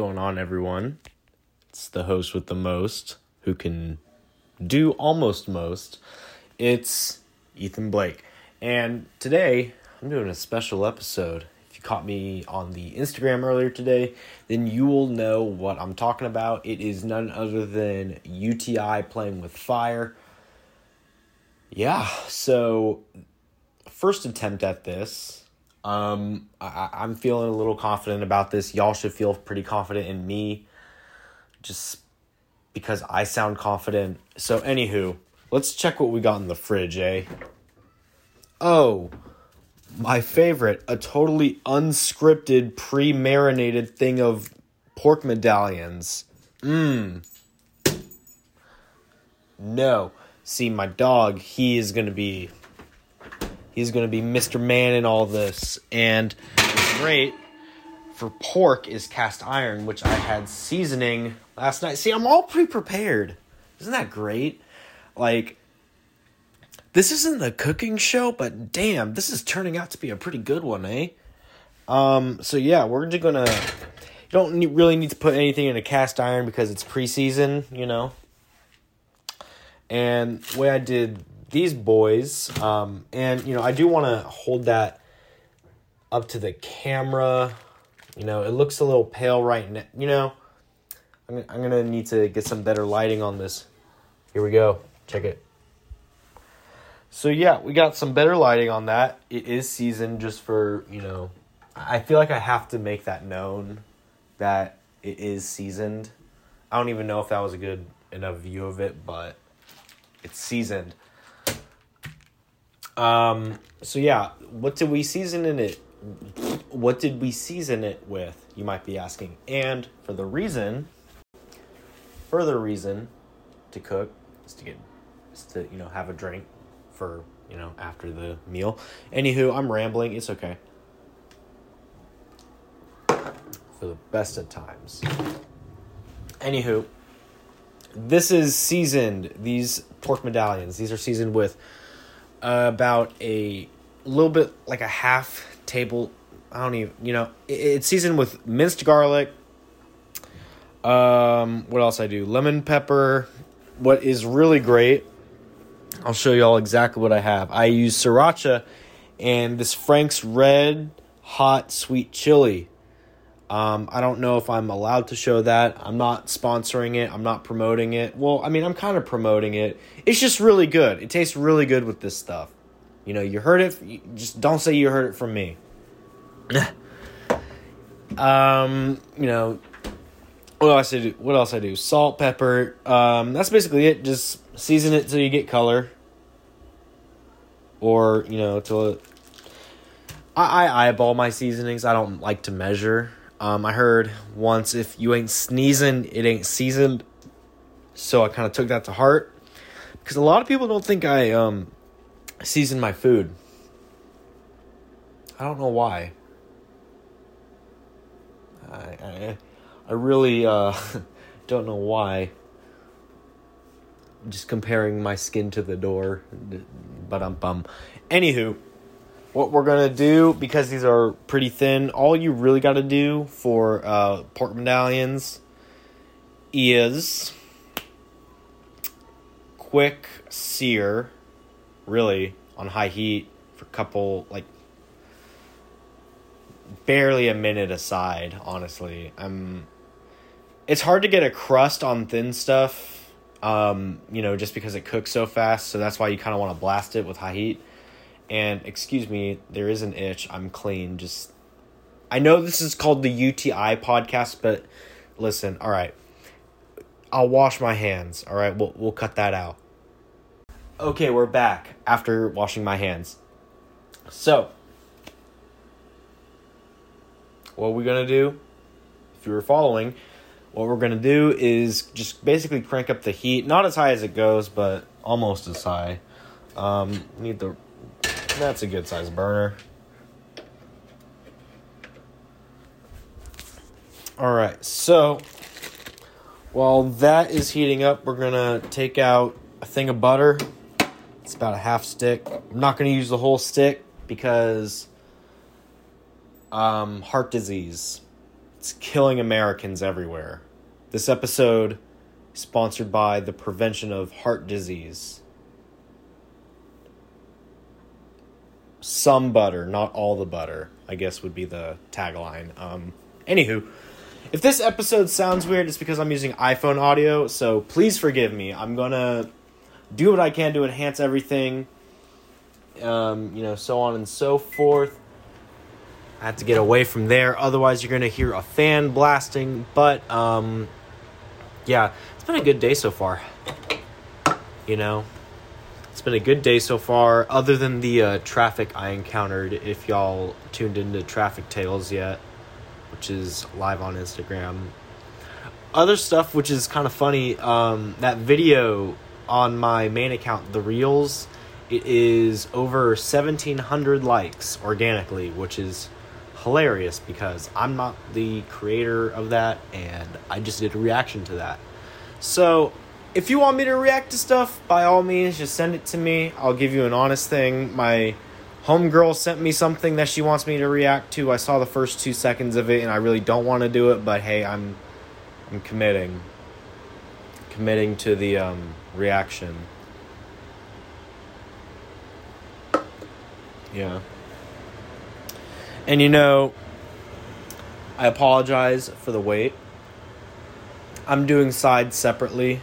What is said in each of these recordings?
going on, everyone? It's the host with the most who can do almost most. It's Ethan Blake. And today, I'm doing a special episode. If you caught me on the Instagram earlier today, then you will know what I'm talking about. It is none other than UTI playing with fire. Yeah, so first attempt at this um, I, I'm feeling a little confident about this. Y'all should feel pretty confident in me, just because I sound confident. So, anywho, let's check what we got in the fridge, eh? Oh, my favorite, a totally unscripted, pre marinated thing of pork medallions. Mmm. No. See, my dog, he is going to be He's going to be Mr. Man in all this. And great for pork is cast iron, which I had seasoning last night. See, I'm all pre prepared. Isn't that great? Like, this isn't a cooking show, but damn, this is turning out to be a pretty good one, eh? Um, so yeah, we're just gonna. You don't need, really need to put anything in a cast iron because it's preseason, you know. And the way I did these boys, um, and you know, I do want to hold that up to the camera. You know, it looks a little pale right now. You know, I'm, I'm gonna need to get some better lighting on this. Here we go. Check it. So yeah, we got some better lighting on that. It is seasoned just for, you know, I feel like I have to make that known that it is seasoned. I don't even know if that was a good enough view of it, but it's seasoned. Um, so yeah, what did we season in it? What did we season it with? You might be asking. And for the reason, further reason to cook is to get, is to you know have a drink for you know after the meal. Anywho, I'm rambling. It's okay. For the best of times. Anywho, this is seasoned. These pork medallions. These are seasoned with about a little bit like a half table. I don't even, you know, it, it's seasoned with minced garlic. Um, what else I do? Lemon pepper. What is really great, I'll show you all exactly what I have. I use sriracha and this Frank's Red Hot Sweet Chili. Um, I don't know if I'm allowed to show that. I'm not sponsoring it. I'm not promoting it. Well, I mean, I'm kind of promoting it. It's just really good. It tastes really good with this stuff. You know, you heard it. Just don't say you heard it from me. um, you know, what else I do? What else I do? Salt, pepper. Um, that's basically it. Just season it till you get color. Or you know, till it. I, I eyeball my seasonings. I don't like to measure. Um, I heard once if you ain't sneezing, it ain't seasoned. So I kind of took that to heart because a lot of people don't think I um, season my food. I don't know why. I I, I really uh, don't know why. Just comparing my skin to the door, but I'm bum. Anywho what we're gonna do because these are pretty thin all you really got to do for uh, pork medallions is quick sear really on high heat for a couple like barely a minute aside honestly. I'm it's hard to get a crust on thin stuff um you know just because it cooks so fast so that's why you kind of want to blast it with high heat and excuse me, there is an itch. I'm clean. Just I know this is called the UTI podcast, but listen, all right. I'll wash my hands. All right, we'll we'll cut that out. Okay, we're back after washing my hands. So, what we're to do if you were following, what we're to do is just basically crank up the heat, not as high as it goes, but almost as high. Um, need the that's a good size burner. All right, so while that is heating up, we're gonna take out a thing of butter. It's about a half stick. I'm not gonna use the whole stick because um, heart disease. It's killing Americans everywhere. This episode is sponsored by the prevention of heart disease. Some butter, not all the butter, I guess would be the tagline. Um, anywho, if this episode sounds weird, it's because I'm using iPhone audio, so please forgive me. I'm gonna do what I can to enhance everything, um, you know, so on and so forth. I have to get away from there, otherwise, you're gonna hear a fan blasting. But, um, yeah, it's been a good day so far. You know, it's been a good day so far, other than the uh, traffic I encountered. If y'all tuned into Traffic Tales yet, which is live on Instagram. Other stuff, which is kind of funny, um, that video on my main account, the Reels, it is over 1,700 likes organically, which is hilarious because I'm not the creator of that and I just did a reaction to that. So, if you want me to react to stuff, by all means, just send it to me. I'll give you an honest thing. My homegirl sent me something that she wants me to react to. I saw the first two seconds of it and I really don't want to do it, but hey, I'm I'm committing. Committing to the um, reaction. Yeah. And you know, I apologize for the wait. I'm doing sides separately,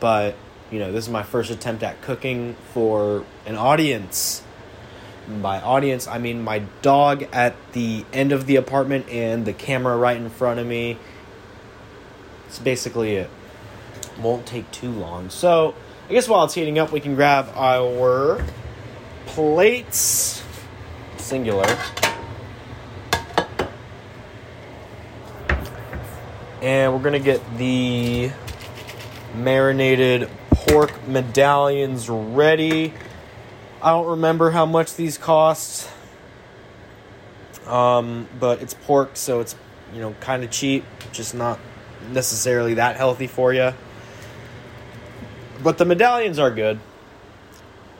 but you know, this is my first attempt at cooking for an audience. By audience, I mean my dog at the end of the apartment and the camera right in front of me. It's basically it. Won't take too long. So, I guess while it's heating up, we can grab our plates. Singular. And we're going to get the marinated pork medallions ready. I don't remember how much these cost. Um, but it's pork, so it's, you know, kind of cheap, just not necessarily that healthy for you. But the medallions are good.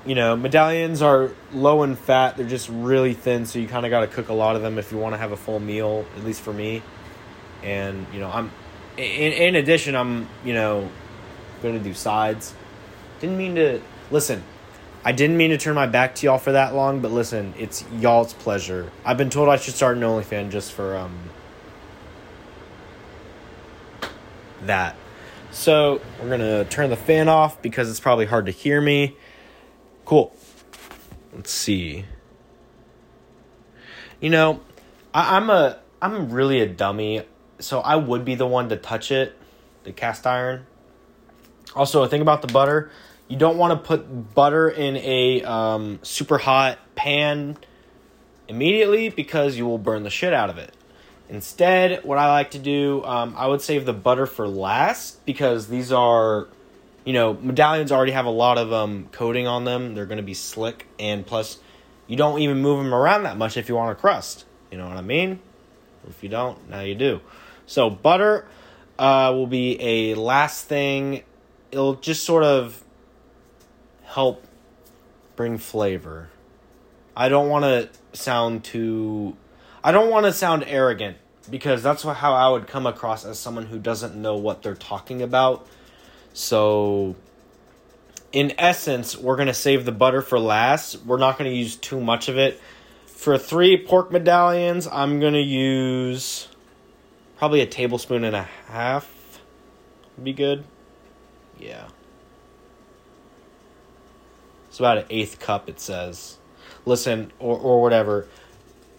You know, medallions are low in fat. They're just really thin, so you kind of got to cook a lot of them if you want to have a full meal, at least for me. And, you know, I'm in, in addition, I'm, you know, going to do sides. Didn't mean to listen. I didn't mean to turn my back to y'all for that long, but listen, it's y'all's pleasure. I've been told I should start an OnlyFans just for um that. So we're gonna turn the fan off because it's probably hard to hear me. Cool. Let's see. You know, I, I'm a I'm really a dummy, so I would be the one to touch it, the cast iron. Also, a thing about the butter, you don't want to put butter in a um, super hot pan immediately because you will burn the shit out of it. Instead, what I like to do, um, I would save the butter for last because these are, you know, medallions already have a lot of um, coating on them. They're going to be slick, and plus, you don't even move them around that much if you want a crust. You know what I mean? If you don't, now you do. So, butter uh, will be a last thing. It'll just sort of help bring flavor. I don't want to sound too I don't want to sound arrogant because that's how I would come across as someone who doesn't know what they're talking about. So in essence, we're going to save the butter for last. We're not going to use too much of it. For 3 pork medallions, I'm going to use probably a tablespoon and a half. Would be good. Yeah. It's about an eighth cup, it says. Listen, or, or whatever.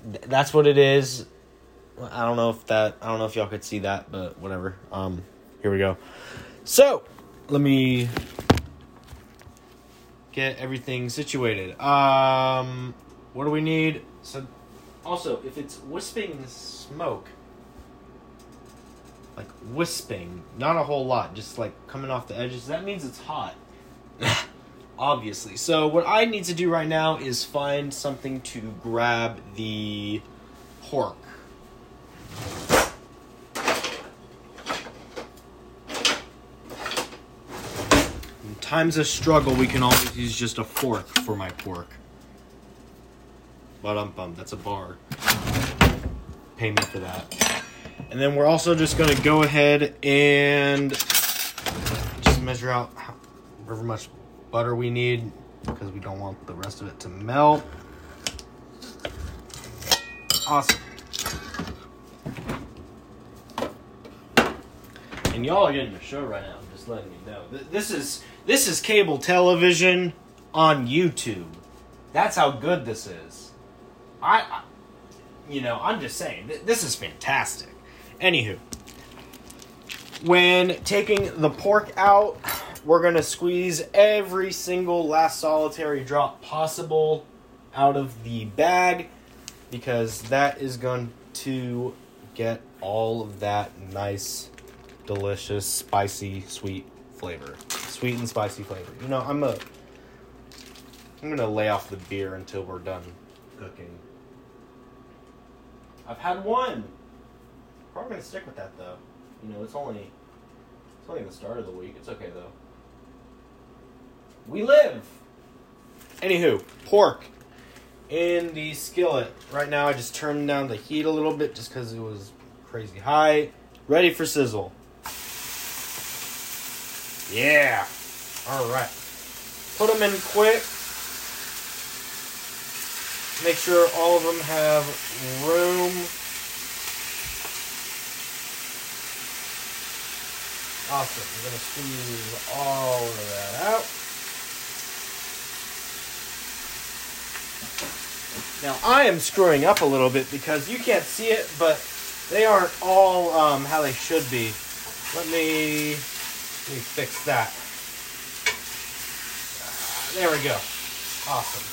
Th- that's what it is. I don't know if that, I don't know if y'all could see that, but whatever. Um, here we go. So, let me get everything situated. Um, what do we need? So, also, if it's wisping smoke, like wisping, not a whole lot, just like coming off the edges, that means it's hot. Obviously. So, what I need to do right now is find something to grab the pork. In times of struggle, we can always use just a fork for my pork. But um bum, that's a bar. Pay me for that. And then we're also just going to go ahead and just measure out however much butter we need because we don't want the rest of it to melt. Awesome. And y'all are getting a show right now. I'm just letting you know. This is this is cable television on YouTube. That's how good this is. I, I you know, I'm just saying th- this is fantastic. Anywho, when taking the pork out, we're gonna squeeze every single last solitary drop possible out of the bag because that is going to get all of that nice, delicious, spicy, sweet flavor. Sweet and spicy flavor. You know, I'm a I'm gonna lay off the beer until we're done cooking. I've had one. Probably gonna stick with that though. You know, it's only it's only the start of the week. It's okay though. We live. Anywho, pork in the skillet. Right now, I just turned down the heat a little bit just because it was crazy high. Ready for sizzle. Yeah. All right. Put them in quick. Make sure all of them have room. Awesome. We're going to squeeze all of that out. Now I am screwing up a little bit because you can't see it, but they aren't all um, how they should be. Let me let me fix that. Uh, there we go. Awesome.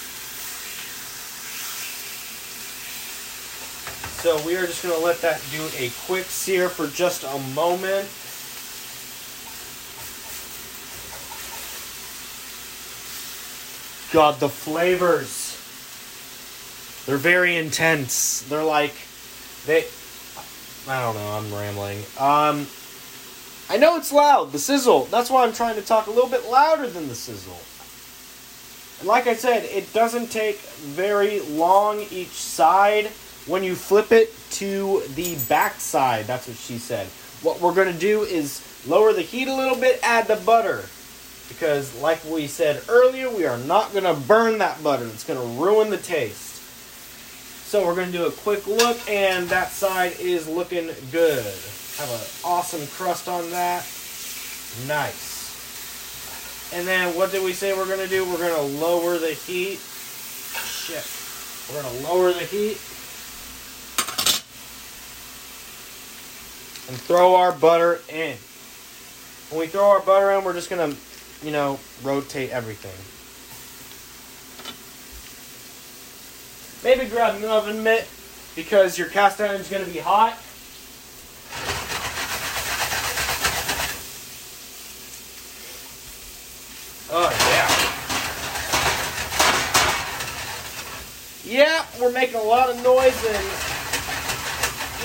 So we are just going to let that do a quick sear for just a moment. God, the flavors. They're very intense. They're like they I don't know, I'm rambling. Um I know it's loud, the sizzle. That's why I'm trying to talk a little bit louder than the sizzle. And like I said, it doesn't take very long each side when you flip it to the back side. That's what she said. What we're going to do is lower the heat a little bit, add the butter. Because, like we said earlier, we are not going to burn that butter. It's going to ruin the taste. So we're going to do a quick look, and that side is looking good. Have an awesome crust on that. Nice. And then what did we say we're going to do? We're going to lower the heat. Shit. We're going to lower the heat. And throw our butter in. When we throw our butter in, we're just going to, you know, rotate everything. Maybe grab an oven mitt because your cast iron is going to be hot. Oh, yeah. Yeah, we're making a lot of noise in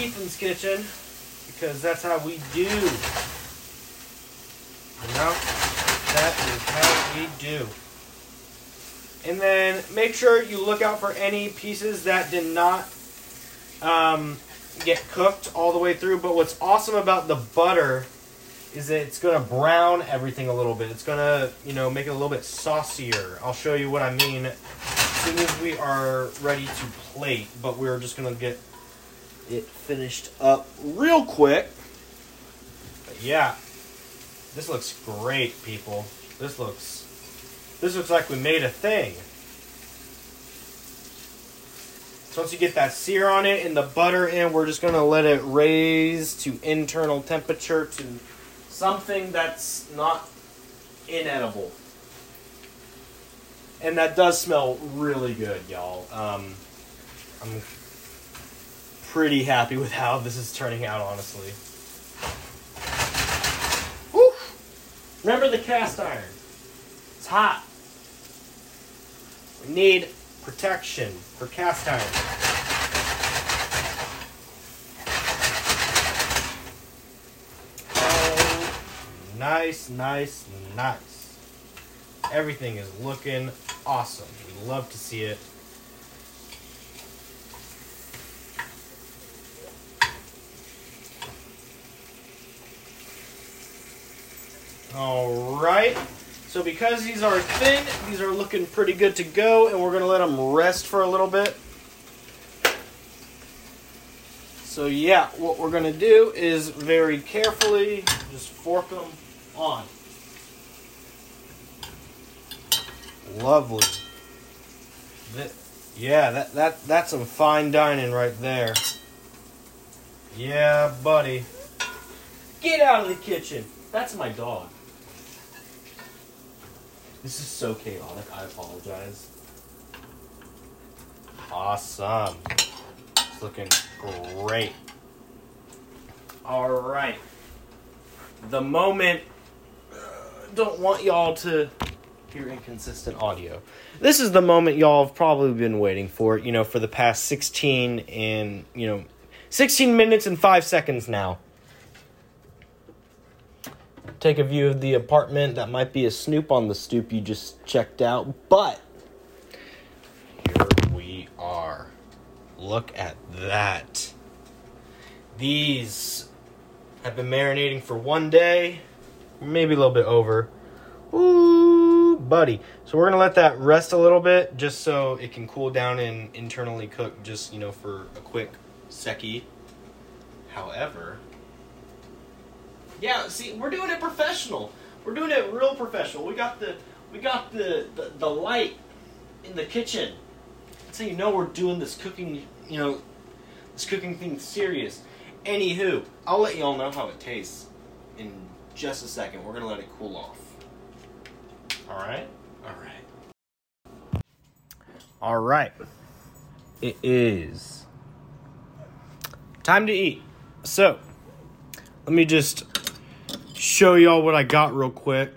Ethan's kitchen because that's how we do. You know? We do. And then make sure you look out for any pieces that did not um, get cooked all the way through. But what's awesome about the butter is that it's going to brown everything a little bit. It's going to, you know, make it a little bit saucier. I'll show you what I mean as soon as we are ready to plate. But we're just going to get it finished up real quick. But yeah, this looks great, people. This looks this looks like we made a thing. So once you get that sear on it and the butter in, we're just going to let it raise to internal temperature to something that's not inedible. And that does smell really good, y'all. Um, I'm pretty happy with how this is turning out, honestly. Whew. Remember the cast iron. It's hot need protection for cast iron. Oh, nice, nice, nice. Everything is looking awesome. We love to see it. All right. So because these are thin, these are looking pretty good to go, and we're gonna let them rest for a little bit. So yeah, what we're gonna do is very carefully just fork them on. Lovely. Yeah, that, that that's some fine dining right there. Yeah, buddy. Get out of the kitchen. That's my dog. This is so chaotic. I apologize. Awesome. It's looking great. All right. The moment. Uh, don't want y'all to hear inconsistent audio. This is the moment y'all have probably been waiting for. You know, for the past sixteen and you know, sixteen minutes and five seconds now take a view of the apartment. That might be a snoop on the stoop you just checked out, but here we are. Look at that. These have been marinating for one day, maybe a little bit over. Ooh, buddy. So we're gonna let that rest a little bit just so it can cool down and internally cook just, you know, for a quick secchi. However, yeah, see, we're doing it professional. We're doing it real professional. We got the we got the the, the light in the kitchen. So you know we're doing this cooking, you know, this cooking thing serious. Anywho, I'll let y'all know how it tastes in just a second. We're gonna let it cool off. All right, all right, all right. It is time to eat. So let me just show y'all what I got real quick.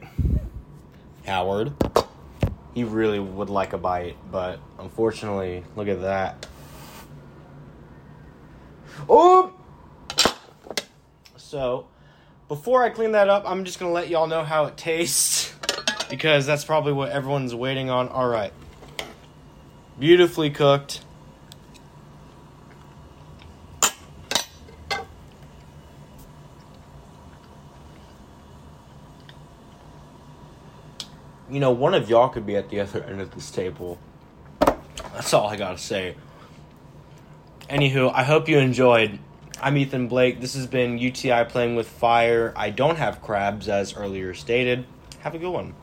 Howard. He really would like a bite, but unfortunately, look at that. Oh! So, before I clean that up, I'm just gonna let y'all know how it tastes because that's probably what everyone's waiting on. Alright. Beautifully cooked. You know, one of y'all could be at the other end of this table. That's all I gotta say. Anywho, I hope you enjoyed. I'm Ethan Blake. This has been UTI Playing with Fire. I don't have crabs, as earlier stated. Have a good one.